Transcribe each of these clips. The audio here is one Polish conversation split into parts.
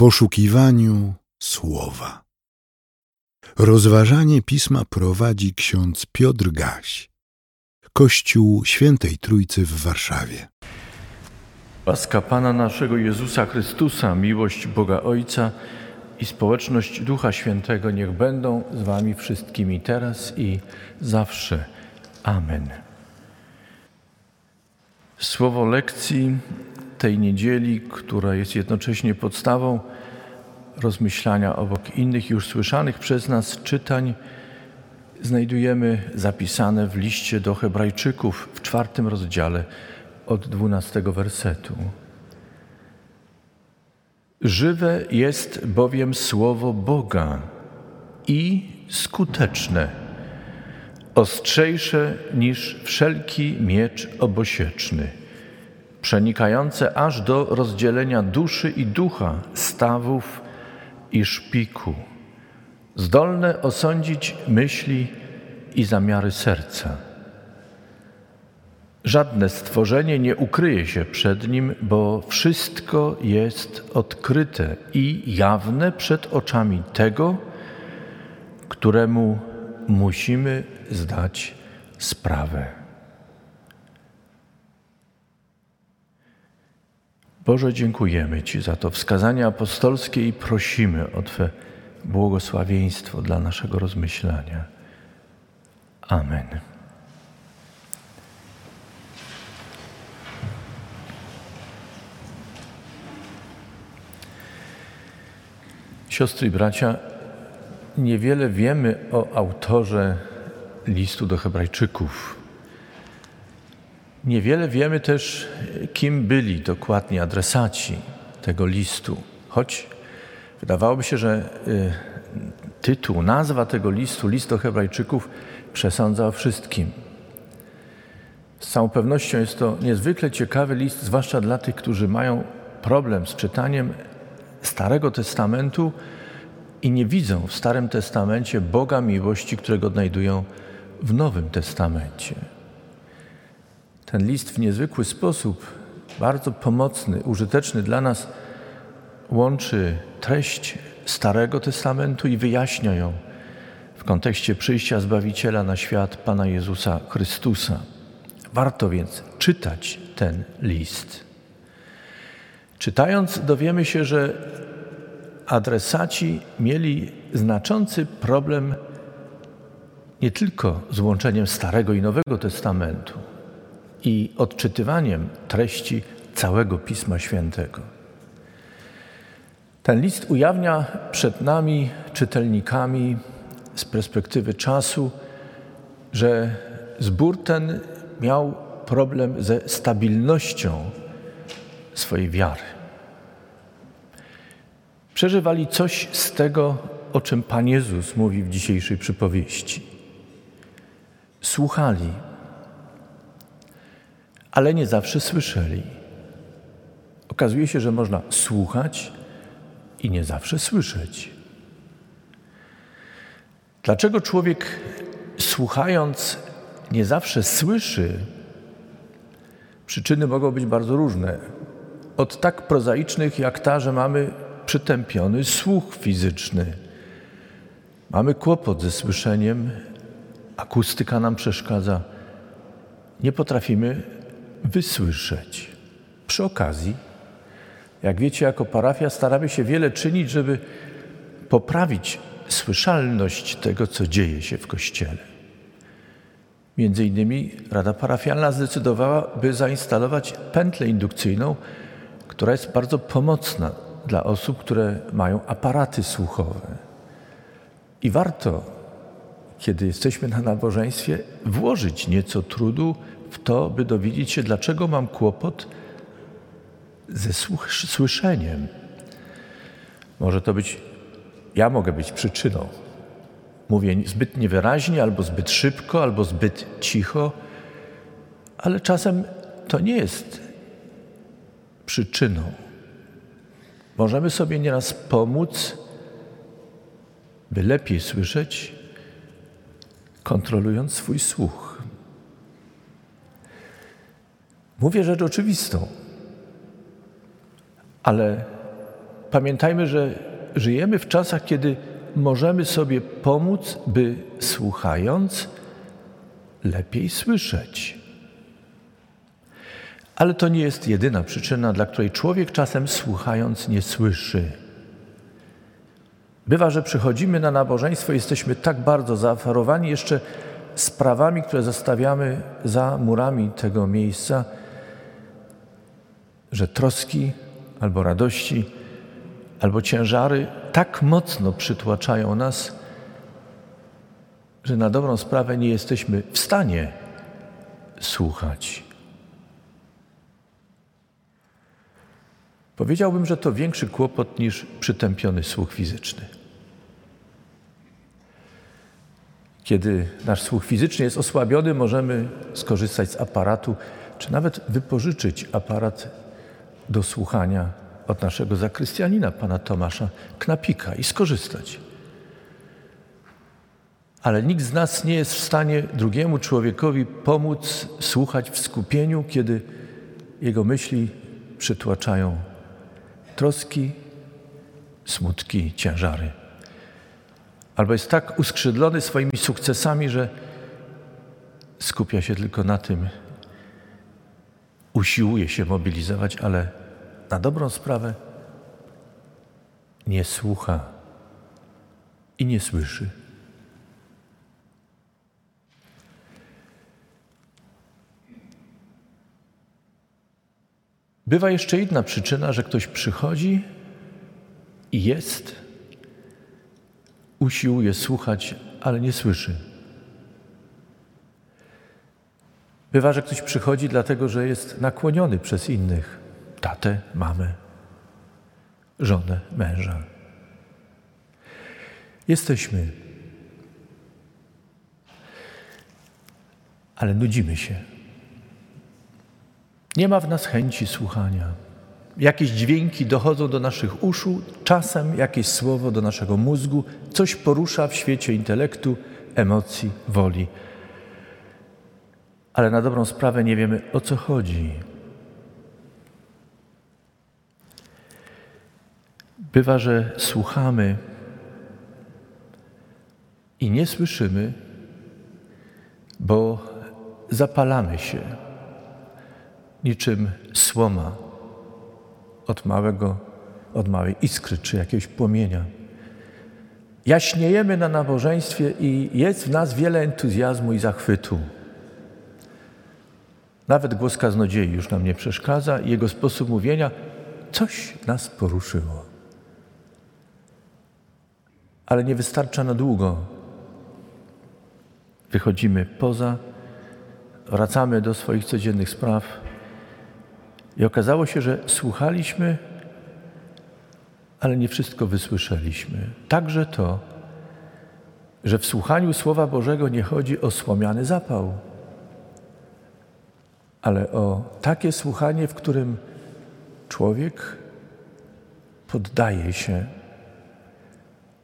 poszukiwaniu słowa. Rozważanie pisma prowadzi ksiądz Piotr Gaś, Kościół Świętej Trójcy w Warszawie. Łaska Pana naszego Jezusa Chrystusa, miłość Boga Ojca i społeczność Ducha Świętego niech będą z Wami wszystkimi teraz i zawsze. Amen. Słowo lekcji tej niedzieli, która jest jednocześnie podstawą rozmyślania obok innych już słyszanych przez nas czytań, znajdujemy zapisane w liście do Hebrajczyków w czwartym rozdziale od dwunastego wersetu. Żywe jest bowiem słowo Boga i skuteczne, ostrzejsze niż wszelki miecz obosieczny, przenikające aż do rozdzielenia duszy i ducha, stawów i szpiku, zdolne osądzić myśli i zamiary serca. Żadne stworzenie nie ukryje się przed nim, bo wszystko jest odkryte i jawne przed oczami tego, któremu musimy zdać sprawę. Boże, dziękujemy Ci za to wskazanie apostolskie i prosimy o Twe błogosławieństwo dla naszego rozmyślania. Amen. Siostry i bracia, niewiele wiemy o autorze listu do Hebrajczyków. Niewiele wiemy też, kim byli dokładnie adresaci tego listu, choć wydawałoby się, że y, tytuł, nazwa tego listu, list do Hebrajczyków, przesądza o wszystkim. Z całą pewnością jest to niezwykle ciekawy list, zwłaszcza dla tych, którzy mają problem z czytaniem Starego Testamentu i nie widzą w Starym Testamencie Boga miłości, którego odnajdują w Nowym Testamencie. Ten list w niezwykły sposób, bardzo pomocny, użyteczny dla nas, łączy treść Starego Testamentu i wyjaśnia ją w kontekście przyjścia Zbawiciela na świat Pana Jezusa Chrystusa. Warto więc czytać ten list. Czytając, dowiemy się, że adresaci mieli znaczący problem nie tylko z łączeniem Starego i Nowego Testamentu i odczytywaniem treści całego Pisma Świętego. Ten list ujawnia przed nami, czytelnikami, z perspektywy czasu, że zbór ten miał problem ze stabilnością swojej wiary. Przeżywali coś z tego, o czym Pan Jezus mówi w dzisiejszej przypowieści. Słuchali, ale nie zawsze słyszeli. Okazuje się, że można słuchać i nie zawsze słyszeć. Dlaczego człowiek słuchając nie zawsze słyszy? Przyczyny mogą być bardzo różne. Od tak prozaicznych jak ta, że mamy przytępiony słuch fizyczny. Mamy kłopot ze słyszeniem, akustyka nam przeszkadza. Nie potrafimy wysłyszeć. Przy okazji, jak wiecie, jako parafia staramy się wiele czynić, żeby poprawić słyszalność tego, co dzieje się w Kościele. Między innymi Rada Parafialna zdecydowała, by zainstalować pętlę indukcyjną, która jest bardzo pomocna dla osób, które mają aparaty słuchowe. I warto, kiedy jesteśmy na nabożeństwie, włożyć nieco trudu w to, by dowiedzieć się, dlaczego mam kłopot ze słyszeniem. Może to być ja mogę być przyczyną. Mówię zbyt niewyraźnie, albo zbyt szybko, albo zbyt cicho, ale czasem to nie jest przyczyną. Możemy sobie nieraz pomóc, by lepiej słyszeć, kontrolując swój słuch. Mówię rzecz oczywistą, ale pamiętajmy, że żyjemy w czasach, kiedy możemy sobie pomóc, by słuchając, lepiej słyszeć. Ale to nie jest jedyna przyczyna, dla której człowiek czasem słuchając nie słyszy. Bywa, że przychodzimy na nabożeństwo i jesteśmy tak bardzo zaaferowani jeszcze sprawami, które zostawiamy za murami tego miejsca, że troski albo radości, albo ciężary tak mocno przytłaczają nas, że na dobrą sprawę nie jesteśmy w stanie słuchać. Powiedziałbym, że to większy kłopot niż przytępiony słuch fizyczny. Kiedy nasz słuch fizyczny jest osłabiony, możemy skorzystać z aparatu, czy nawet wypożyczyć aparat do słuchania od naszego zakrystianina, pana Tomasza Knapika i skorzystać. Ale nikt z nas nie jest w stanie drugiemu człowiekowi pomóc słuchać w skupieniu, kiedy jego myśli przytłaczają troski, smutki, ciężary. Albo jest tak uskrzydlony swoimi sukcesami, że skupia się tylko na tym, usiłuje się mobilizować, ale na dobrą sprawę nie słucha i nie słyszy. Bywa jeszcze inna przyczyna, że ktoś przychodzi i jest, usiłuje słuchać, ale nie słyszy. Bywa, że ktoś przychodzi dlatego, że jest nakłoniony przez innych tatę, mamę, żonę, męża. Jesteśmy, ale nudzimy się. Nie ma w nas chęci słuchania. Jakieś dźwięki dochodzą do naszych uszu, czasem jakieś słowo do naszego mózgu, coś porusza w świecie intelektu, emocji, woli. Ale na dobrą sprawę nie wiemy o co chodzi. Bywa, że słuchamy i nie słyszymy, bo zapalamy się niczym słoma od małego, od małej iskry czy jakiegoś płomienia. Jaśniejemy na nabożeństwie i jest w nas wiele entuzjazmu i zachwytu. Nawet głos kaznodziei już nam nie przeszkadza i jego sposób mówienia coś nas poruszyło. Ale nie wystarcza na długo. Wychodzimy poza, wracamy do swoich codziennych spraw i okazało się, że słuchaliśmy, ale nie wszystko wysłyszeliśmy. Także to, że w słuchaniu Słowa Bożego nie chodzi o słomiany zapał, ale o takie słuchanie, w którym człowiek poddaje się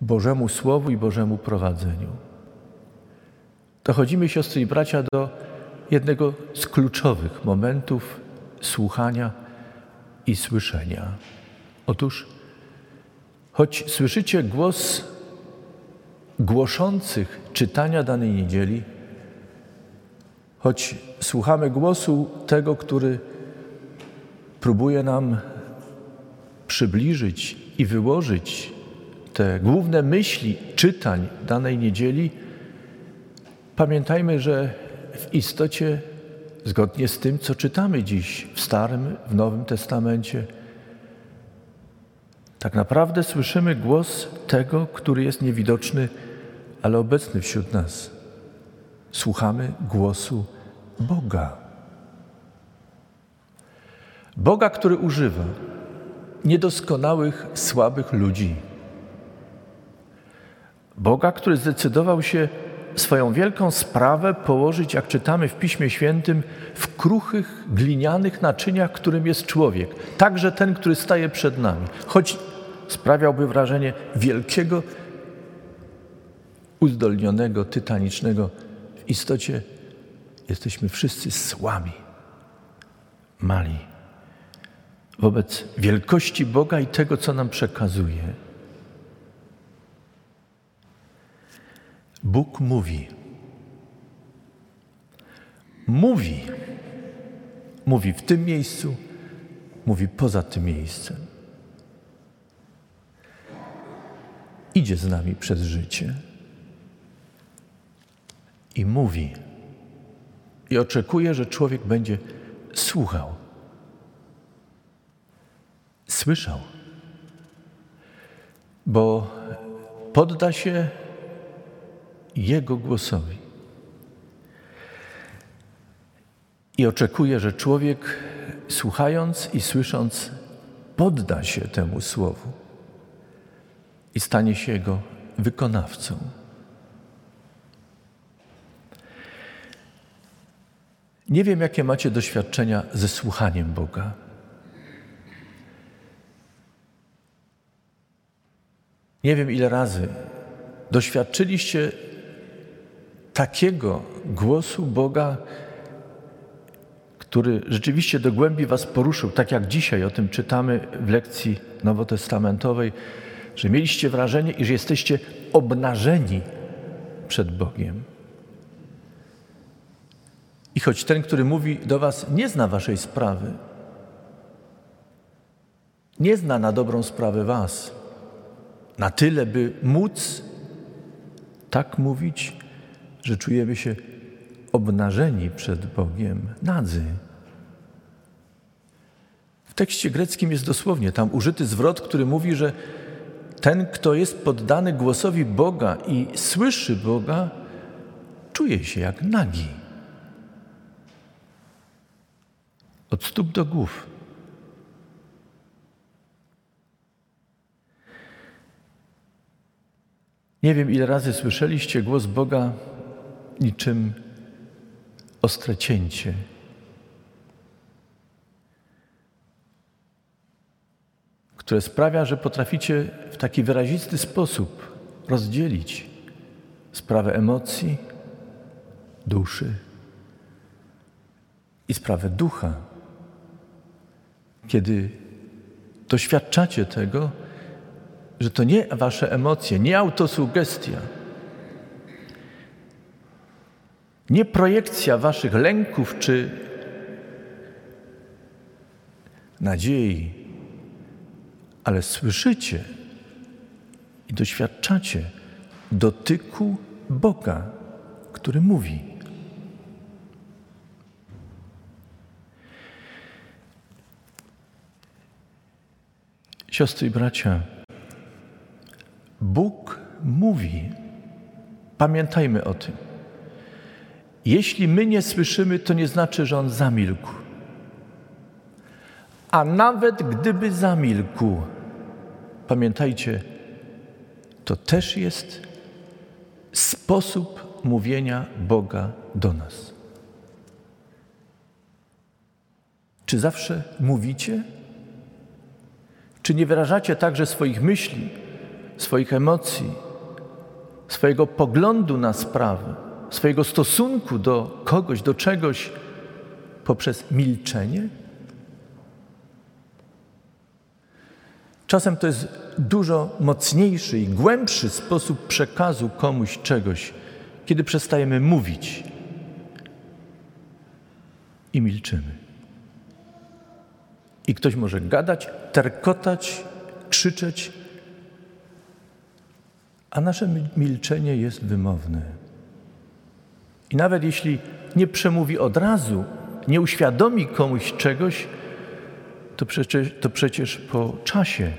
Bożemu Słowu i Bożemu prowadzeniu. Dochodzimy, siostry i bracia, do jednego z kluczowych momentów słuchania i słyszenia. Otóż, choć słyszycie głos głoszących czytania danej niedzieli, choć słuchamy głosu tego, który próbuje nam przybliżyć i wyłożyć te główne myśli czytań danej niedzieli, pamiętajmy, że w istocie zgodnie z tym, co czytamy dziś w Starym, w Nowym Testamencie. Tak naprawdę słyszymy głos tego, który jest niewidoczny, ale obecny wśród nas. Słuchamy głosu Boga. Boga, który używa niedoskonałych, słabych ludzi. Boga, który zdecydował się swoją wielką sprawę położyć, jak czytamy w Piśmie Świętym, w kruchych, glinianych naczyniach, którym jest człowiek. Także ten, który staje przed nami. Choć sprawiałby wrażenie wielkiego, uzdolnionego, tytanicznego, w istocie jesteśmy wszyscy słabi, mali. wobec wielkości Boga i tego, co nam przekazuje. Bóg mówi. Mówi. Mówi w tym miejscu, mówi poza tym miejscem. Idzie z nami przez życie i mówi. I oczekuje, że człowiek będzie słuchał. Słyszał. Bo podda się Jego głosowi. I oczekuje, że człowiek słuchając i słysząc podda się temu słowu i stanie się jego wykonawcą. Nie wiem, jakie macie doświadczenia ze słuchaniem Boga. Nie wiem, ile razy doświadczyliście takiego głosu Boga, który rzeczywiście do głębi Was poruszył, tak jak dzisiaj o tym czytamy w lekcji nowotestamentowej, że mieliście wrażenie, iż jesteście obnażeni przed Bogiem. I choć ten, który mówi do Was, nie zna Waszej sprawy, nie zna na dobrą sprawę Was, na tyle, by móc tak mówić, że czujemy się obnażeni przed Bogiem, nadzy. W tekście greckim jest dosłownie tam użyty zwrot, który mówi, że ten, kto jest poddany głosowi Boga i słyszy Boga, czuje się jak nagi. Od stóp do głów. Nie wiem, ile razy słyszeliście głos Boga niczym ostre cięcie. które sprawia, że potraficie w taki wyrazisty sposób rozdzielić sprawę emocji, duszy i sprawę ducha. Kiedy doświadczacie tego, że to nie wasze emocje, nie autosugestia, nie projekcja waszych lęków czy nadziei, ale słyszycie i doświadczacie dotyku Boga, który mówi. Siostry i bracia, Bóg mówi. Pamiętajmy o tym. Jeśli my nie słyszymy, to nie znaczy, że On zamilkł. A nawet gdyby zamilkł, pamiętajcie, to też jest sposób mówienia Boga do nas. Czy zawsze mówicie? Czy nie wyrażacie także swoich myśli, swoich emocji, swojego poglądu na sprawę, swojego stosunku do kogoś, do czegoś poprzez milczenie? Czasem to jest dużo mocniejszy i głębszy sposób przekazu komuś czegoś, kiedy przestajemy mówić i milczymy. I ktoś może gadać, terkotać, krzyczeć, a nasze milczenie jest wymowne. I nawet jeśli nie przemówi od razu, nie uświadomi komuś czegoś, to przecież, to przecież po czasie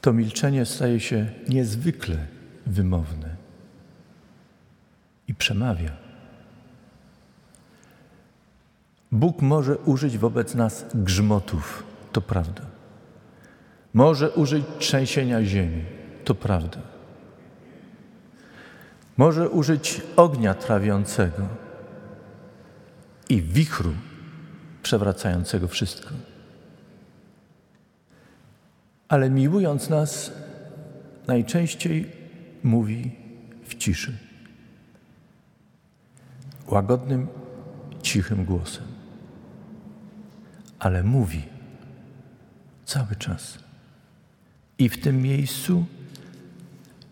to milczenie staje się niezwykle wymowne i przemawia. Bóg może użyć wobec nas grzmotów, to prawda. Może użyć trzęsienia ziemi, to prawda. Może użyć ognia trawiącego i wichru przewracającego wszystko. Ale miłując nas, najczęściej mówi w ciszy, łagodnym, cichym głosem. ale mówi cały czas. I w tym miejscu,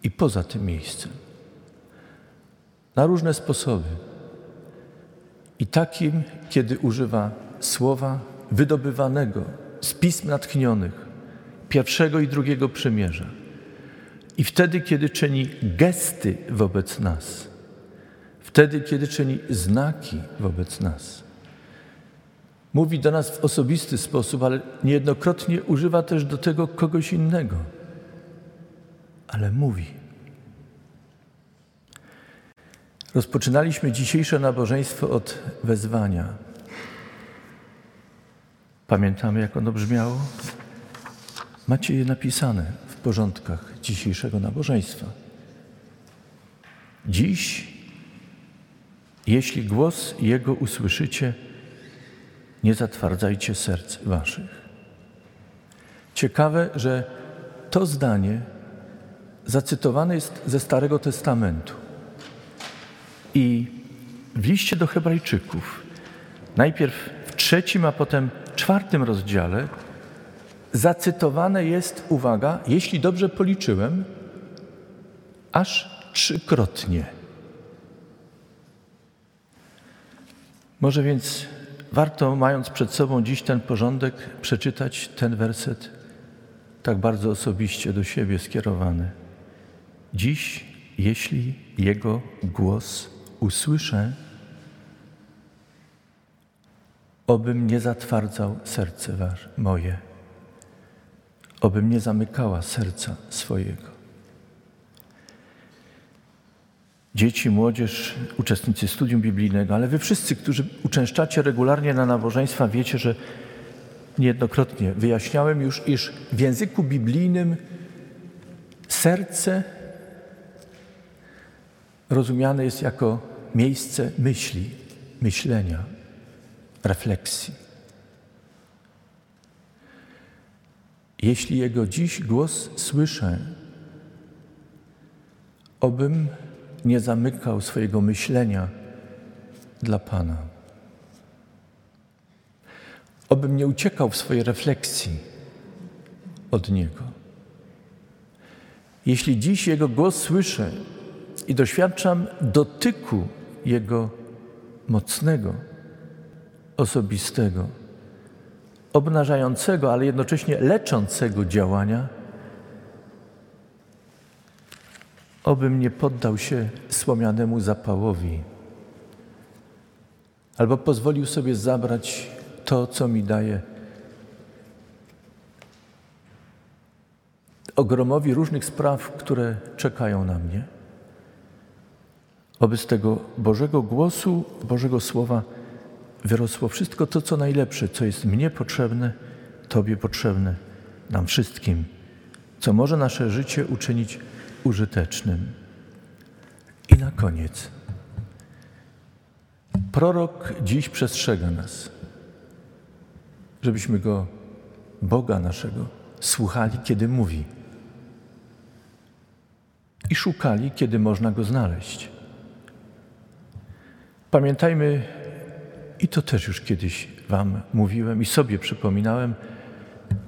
i poza tym miejscem. Na różne sposoby. I takim, kiedy używa słowa wydobywanego z pism natchnionych, pierwszego i drugiego przymierza. I wtedy, kiedy czyni gesty wobec nas, wtedy, kiedy czyni znaki wobec nas. Mówi do nas w osobisty sposób, ale niejednokrotnie używa też do tego kogoś innego. Ale mówi. Rozpoczynaliśmy dzisiejsze nabożeństwo od wezwania. Pamiętamy, jak ono brzmiało? Macie je napisane w porządkach dzisiejszego nabożeństwa. Dziś, jeśli głos Jego usłyszycie, nie zatwardzajcie serc waszych. Ciekawe, że to zdanie zacytowane jest ze Starego Testamentu. I w liście do Hebrajczyków, najpierw w trzecim, a potem czwartym rozdziale, zacytowane jest, uwaga, jeśli dobrze policzyłem, aż trzykrotnie. Może więc warto, mając przed sobą dziś ten porządek, przeczytać ten werset tak bardzo osobiście do siebie skierowany. Dziś, jeśli Jego głos usłyszę, obym nie zatwardzał serce moje obym nie zamykała serca swojego. Dzieci, młodzież, uczestnicy studium biblijnego, ale wy wszyscy, którzy uczęszczacie regularnie na nabożeństwa, wiecie, że niejednokrotnie wyjaśniałem już, iż w języku biblijnym serce rozumiane jest jako miejsce myśli, myślenia, refleksji. Jeśli Jego dziś głos słyszę, obym nie zamykał swojego myślenia dla Pana. Obym nie uciekał w swojej refleksji od Niego. Jeśli dziś Jego głos słyszę i doświadczam dotyku Jego mocnego, osobistego, obnażającego, ale jednocześnie leczącego działania, obym nie poddał się słomianemu zapałowi, albo pozwolił sobie zabrać to, co mi daje. Ogromowi różnych spraw, które czekają na mnie. Z tego Bożego głosu, Bożego Słowa, wyrosło wszystko to, co najlepsze, co jest mnie potrzebne, Tobie potrzebne, nam wszystkim, co może nasze życie uczynić użytecznym. I na koniec. Prorok dziś przestrzega nas, żebyśmy go, Boga naszego, słuchali, kiedy mówi i szukali, kiedy można go znaleźć. Pamiętajmy i to też już kiedyś Wam mówiłem i sobie przypominałem,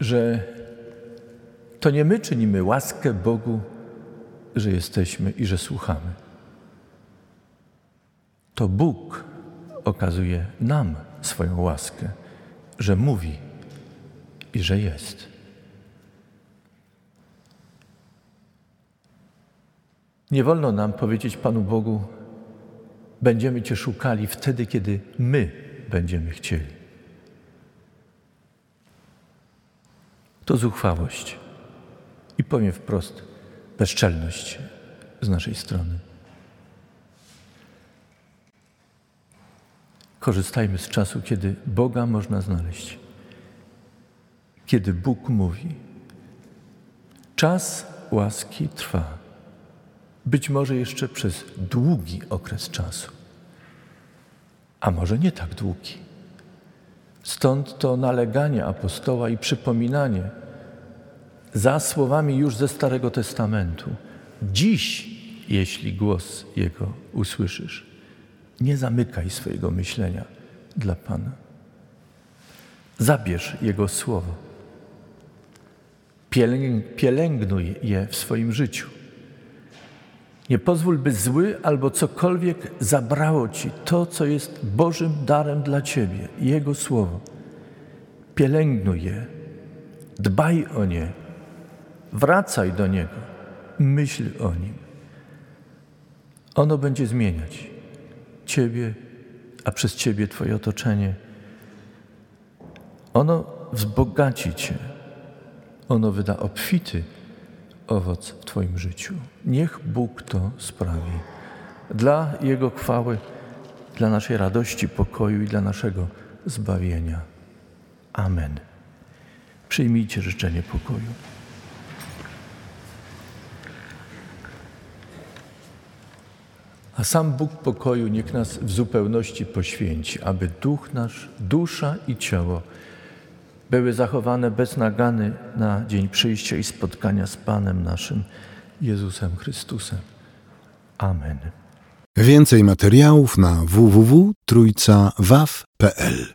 że to nie my czynimy łaskę Bogu, że jesteśmy i że słuchamy. To Bóg okazuje nam swoją łaskę, że mówi i że jest. Nie wolno nam powiedzieć Panu Bogu, będziemy Cię szukali wtedy, kiedy my będziemy chcieli. To zuchwałość i powiem wprost, bezczelność z naszej strony. Korzystajmy z czasu, kiedy Boga można znaleźć, kiedy Bóg mówi. Czas łaski trwa, być może jeszcze przez długi okres czasu a może nie tak długi. Stąd to naleganie apostoła i przypominanie za słowami już ze Starego Testamentu. Dziś, jeśli głos Jego usłyszysz, nie zamykaj swojego myślenia dla Pana. Zabierz Jego słowo. Pielęgnuj je w swoim życiu. Nie pozwól, by zły albo cokolwiek zabrało ci to, co jest Bożym darem dla ciebie, Jego słowo. Pielęgnuj je, dbaj o nie, wracaj do Niego, myśl o Nim. Ono będzie zmieniać Ciebie, a przez Ciebie Twoje otoczenie. Ono wzbogaci Cię. Ono wyda obfity owoc w Twoim życiu. Niech Bóg to sprawi. Dla Jego chwały, dla naszej radości, pokoju i dla naszego zbawienia. Amen. Przyjmijcie życzenie pokoju. A sam Bóg pokoju niech nas w zupełności poświęci, aby duch nasz, dusza i ciało były zachowane bez nagany na dzień przyjścia i spotkania z Panem naszym Jezusem Chrystusem. Amen. Więcej materiałów na www.trójcawaw.pl